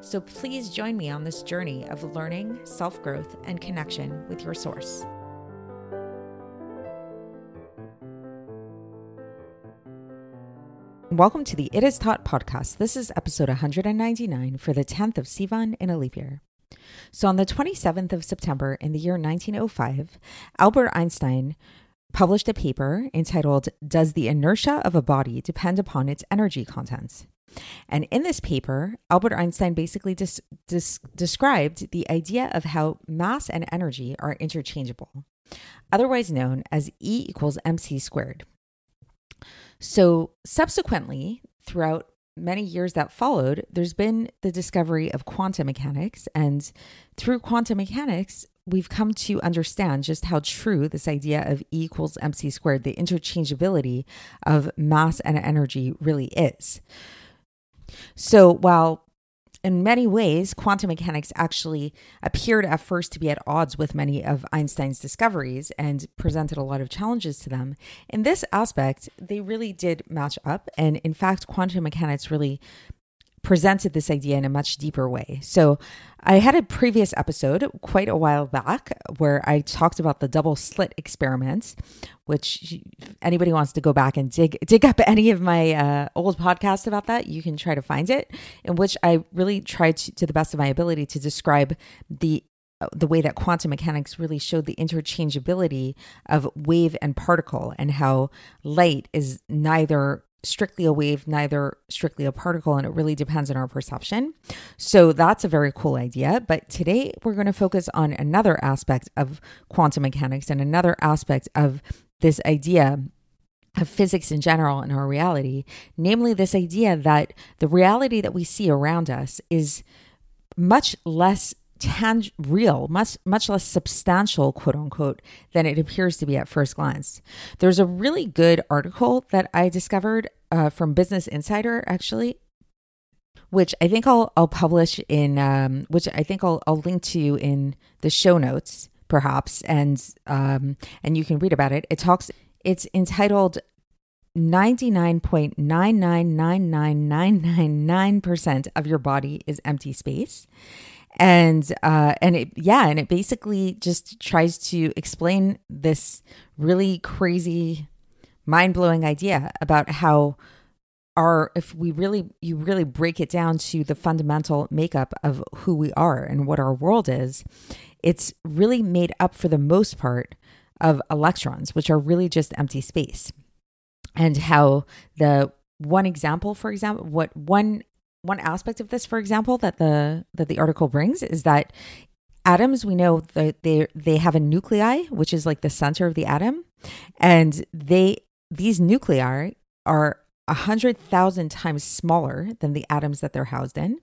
So please join me on this journey of learning, self growth, and connection with your source. Welcome to the It Is Taught podcast. This is episode 199 for the 10th of Sivan in a leap year. So, on the 27th of September in the year 1905, Albert Einstein published a paper entitled Does the Inertia of a Body Depend Upon Its Energy Content? And in this paper, Albert Einstein basically dis- dis- described the idea of how mass and energy are interchangeable, otherwise known as E equals mc squared. So, subsequently, throughout many years that followed, there's been the discovery of quantum mechanics. And through quantum mechanics, we've come to understand just how true this idea of E equals mc squared, the interchangeability of mass and energy, really is. So, while in many ways, quantum mechanics actually appeared at first to be at odds with many of Einstein's discoveries and presented a lot of challenges to them. In this aspect, they really did match up. And in fact, quantum mechanics really presented this idea in a much deeper way. So, I had a previous episode quite a while back where I talked about the double slit experiments, which anybody wants to go back and dig dig up any of my uh, old podcasts about that, you can try to find it. In which I really tried to, to the best of my ability to describe the the way that quantum mechanics really showed the interchangeability of wave and particle and how light is neither strictly a wave, neither strictly a particle, and it really depends on our perception. So that's a very cool idea. But today we're going to focus on another aspect of quantum mechanics and another aspect of this idea of physics in general and our reality, namely this idea that the reality that we see around us is much less tang- real, much much less substantial, quote unquote, than it appears to be at first glance. There's a really good article that I discovered uh, from Business Insider, actually, which I think I'll I'll publish in, um, which I think I'll I'll link to in the show notes, perhaps, and um, and you can read about it. It talks. It's entitled 99.9999999% of your body is empty space and uh, and it yeah, and it basically just tries to explain this really crazy, mind blowing idea about how our if we really you really break it down to the fundamental makeup of who we are and what our world is, it's really made up for the most part of electrons, which are really just empty space, and how the one example, for example, what one one aspect of this, for example, that the that the article brings is that atoms we know that they they have a nuclei, which is like the center of the atom, and they these nuclei are a hundred thousand times smaller than the atoms that they're housed in.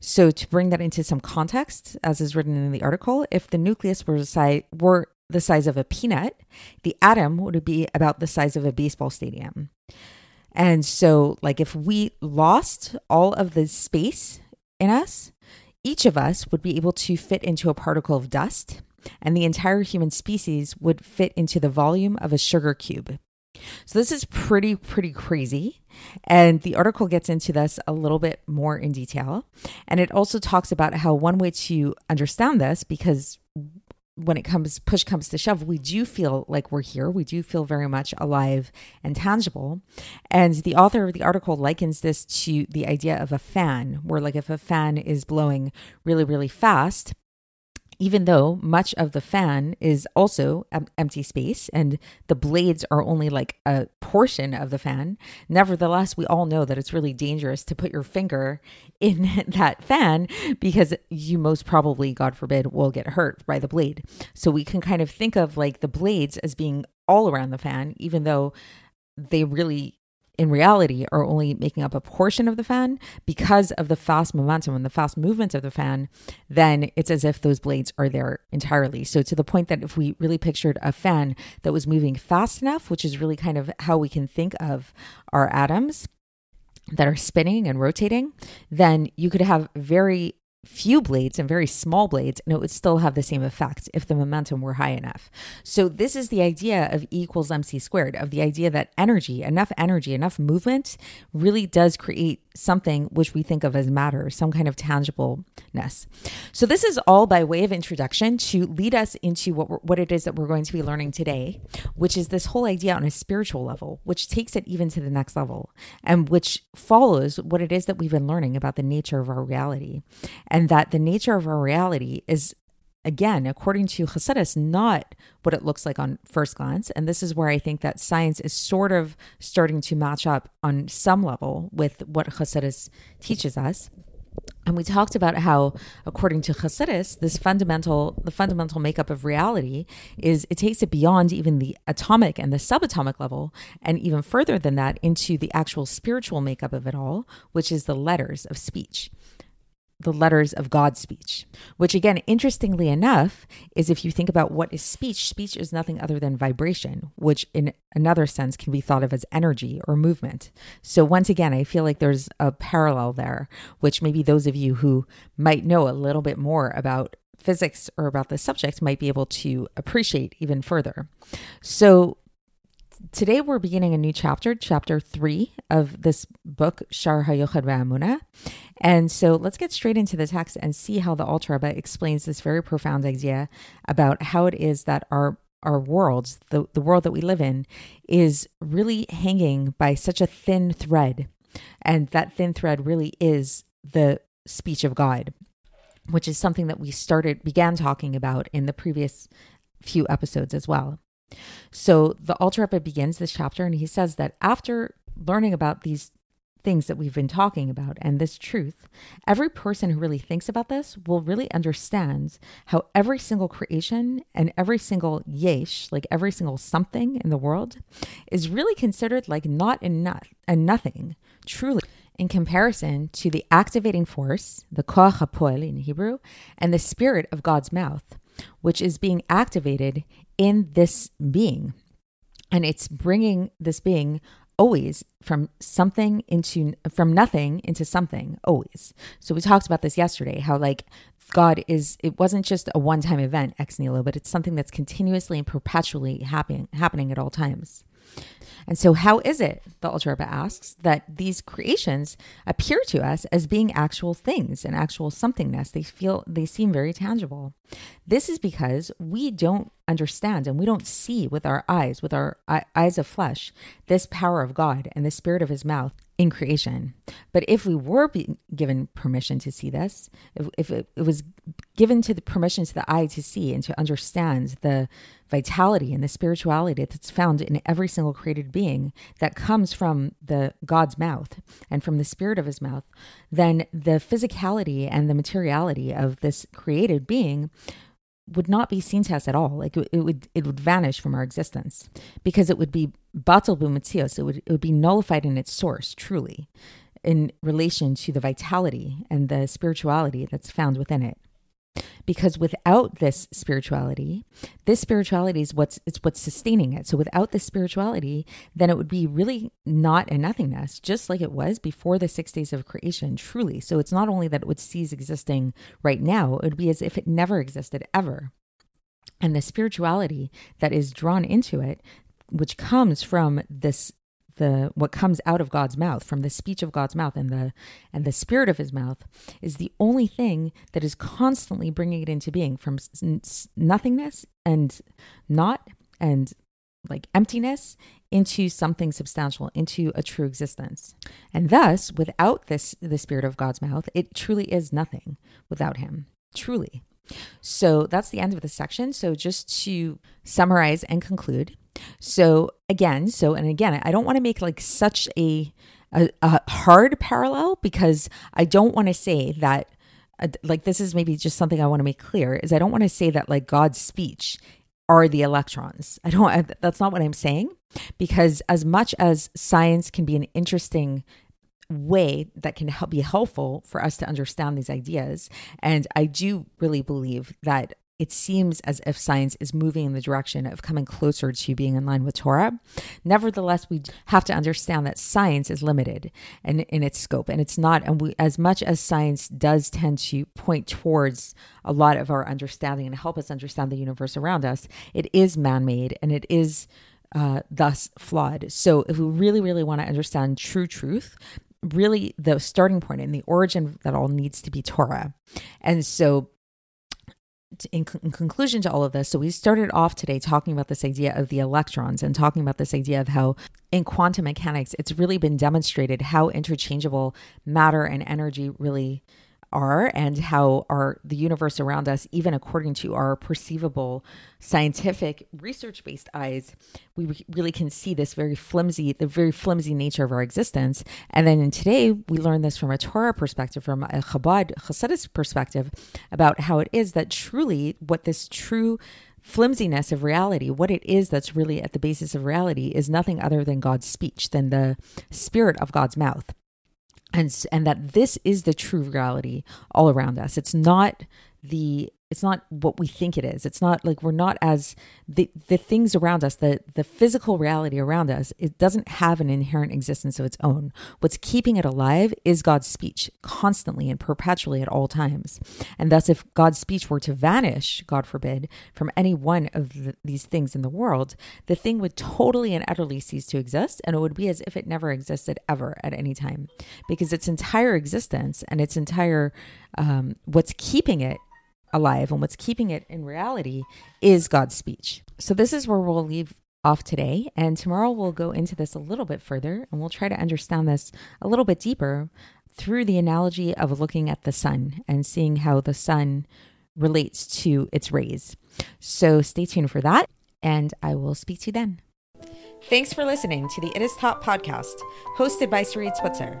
So to bring that into some context, as is written in the article, if the nucleus were, si- were the size of a peanut, the atom would be about the size of a baseball stadium. And so, like, if we lost all of the space in us, each of us would be able to fit into a particle of dust, and the entire human species would fit into the volume of a sugar cube. So, this is pretty, pretty crazy. And the article gets into this a little bit more in detail. And it also talks about how one way to understand this, because when it comes push comes to shove we do feel like we're here. We do feel very much alive and tangible. And the author of the article likens this to the idea of a fan where like if a fan is blowing really really fast even though much of the fan is also empty space and the blades are only like a portion of the fan, nevertheless, we all know that it's really dangerous to put your finger in that fan because you most probably, God forbid, will get hurt by the blade. So we can kind of think of like the blades as being all around the fan, even though they really in reality are only making up a portion of the fan because of the fast momentum and the fast movement of the fan, then it's as if those blades are there entirely. So, to the point that if we really pictured a fan that was moving fast enough, which is really kind of how we can think of our atoms that are spinning and rotating, then you could have very few blades and very small blades, and it would still have the same effect if the momentum were high enough. So, this is the idea of E equals mc squared, of the idea that energy, enough energy, enough movement really does create something which we think of as matter, some kind of tangibleness. So, this is all by way of introduction to lead us into what, what it is that we're going to be learning today, which is this whole idea on a spiritual level, which takes it even to the next level and which follows what it is that we've been learning about the nature of our reality and that the nature of our reality is again, according to Hasidus, not what it looks like on first glance. And this is where I think that science is sort of starting to match up on some level with what Hasidus teaches us. And we talked about how, according to Hasidus, this fundamental, the fundamental makeup of reality is it takes it beyond even the atomic and the subatomic level, and even further than that into the actual spiritual makeup of it all, which is the letters of speech the letters of God's speech, which, again, interestingly enough, is if you think about what is speech, speech is nothing other than vibration, which in another sense can be thought of as energy or movement. So, once again, I feel like there's a parallel there, which maybe those of you who might know a little bit more about physics or about the subject might be able to appreciate even further. So, today we're beginning a new chapter, chapter three of this book, Sha'ar HaYichud Ve'amuna. And so let's get straight into the text and see how the Alter Rebbe explains this very profound idea about how it is that our our worlds, the, the world that we live in, is really hanging by such a thin thread. And that thin thread really is the speech of God, which is something that we started, began talking about in the previous few episodes as well. So the Alter Rebbe begins this chapter and he says that after learning about these things that we've been talking about and this truth, every person who really thinks about this will really understand how every single creation and every single yesh, like every single something in the world, is really considered like not enough and nothing, truly. In comparison to the activating force, the koach hapoel in Hebrew, and the spirit of God's mouth, which is being activated in this being. And it's bringing this being always from something into from nothing into something always so we talked about this yesterday how like god is it wasn't just a one-time event ex nihilo but it's something that's continuously and perpetually happening happening at all times and so, how is it, the Rebbe asks, that these creations appear to us as being actual things and actual somethingness? They feel, they seem very tangible. This is because we don't understand and we don't see with our eyes, with our eyes of flesh, this power of God and the spirit of his mouth in creation. But if we were given permission to see this, if, if it, it, was given to the permission to the eye to see and to understand the vitality and the spirituality that's found in every single created being that comes from the God's mouth and from the spirit of his mouth, then the physicality and the materiality of this created being would not be seen to us at all. Like it, would, it would vanish from our existence because it would be batal b'matzios. It would, it would be nullified in its source, truly, in relation to the vitality and the spirituality that's found within it because without this spirituality this spirituality is what's it's what's sustaining it. So without this spirituality then it would be really not a nothingness just like it was before the six days of creation truly. So it's not only that it would cease existing right now it would be as if it never existed ever. And the spirituality that is drawn into it which comes from this the what comes out of God's mouth from the speech of God's mouth and the and the spirit of his mouth is the only thing that is constantly bringing it into being from nothingness and not and like emptiness into something substantial into a true existence and thus without this the spirit of God's mouth it truly is nothing without him truly So that's the end of the section. So just to summarize and conclude. So again, so and again, I don't want to make like such a a, a hard parallel because I don't want to say that uh, like this is maybe just something I want to make clear is I don't want to say that like God's speech are the electrons. I don't I, that's not what I'm saying because as much as science can be an interesting way that can help be helpful for us to understand these ideas and I do really believe that it seems as if science is moving in the direction of coming closer to being in line with Torah. Nevertheless, we have to understand that science is limited in, in its scope, and it's not. And we, as much as science does tend to point towards a lot of our understanding and help us understand the universe around us, it is man-made and it is uh, thus flawed. So, if we really, really want to understand true truth, really the starting point and the origin that all needs to be Torah. And so in, in, conclusion to all of this, so we started off today talking about this idea of the electrons and talking about this idea of how in quantum mechanics, it's really been demonstrated how interchangeable matter and energy really are and how our the universe around us even according to our perceivable scientific research based eyes we really can see this very flimsy the very flimsy nature of our existence. And then in today we learn this from a torah perspective from a chabad Hasidus perspective about how it is that truly what this true flimsiness of reality, what it is that's really at the basis of reality, is nothing other than God's speech, than the spirit of God's mouth and and that this is the true reality all around us. It's not the it's not what we think it is. It's not like we're not as the the things around us the the physical reality around us it doesn't have an inherent existence of its own. What's keeping it alive is god's speech constantly and perpetually at all times. And thus if god's speech were to vanish god forbid from any one of the, these things in the world the thing would totally and utterly cease to exist and it would be as if it never existed ever at any time. Because its entire existence and its entire um, what's keeping it alive and what's keeping it in reality is God's speech. So, this is where we'll leave off today. And tomorrow we'll go into this a little bit further and we'll try to understand this a little bit deeper through the analogy of looking at the sun and seeing how the sun relates to its rays. So, stay tuned for that, and I will speak to you then. Thanks for listening to the It Is Taught podcast, hosted by Sarit Switzer.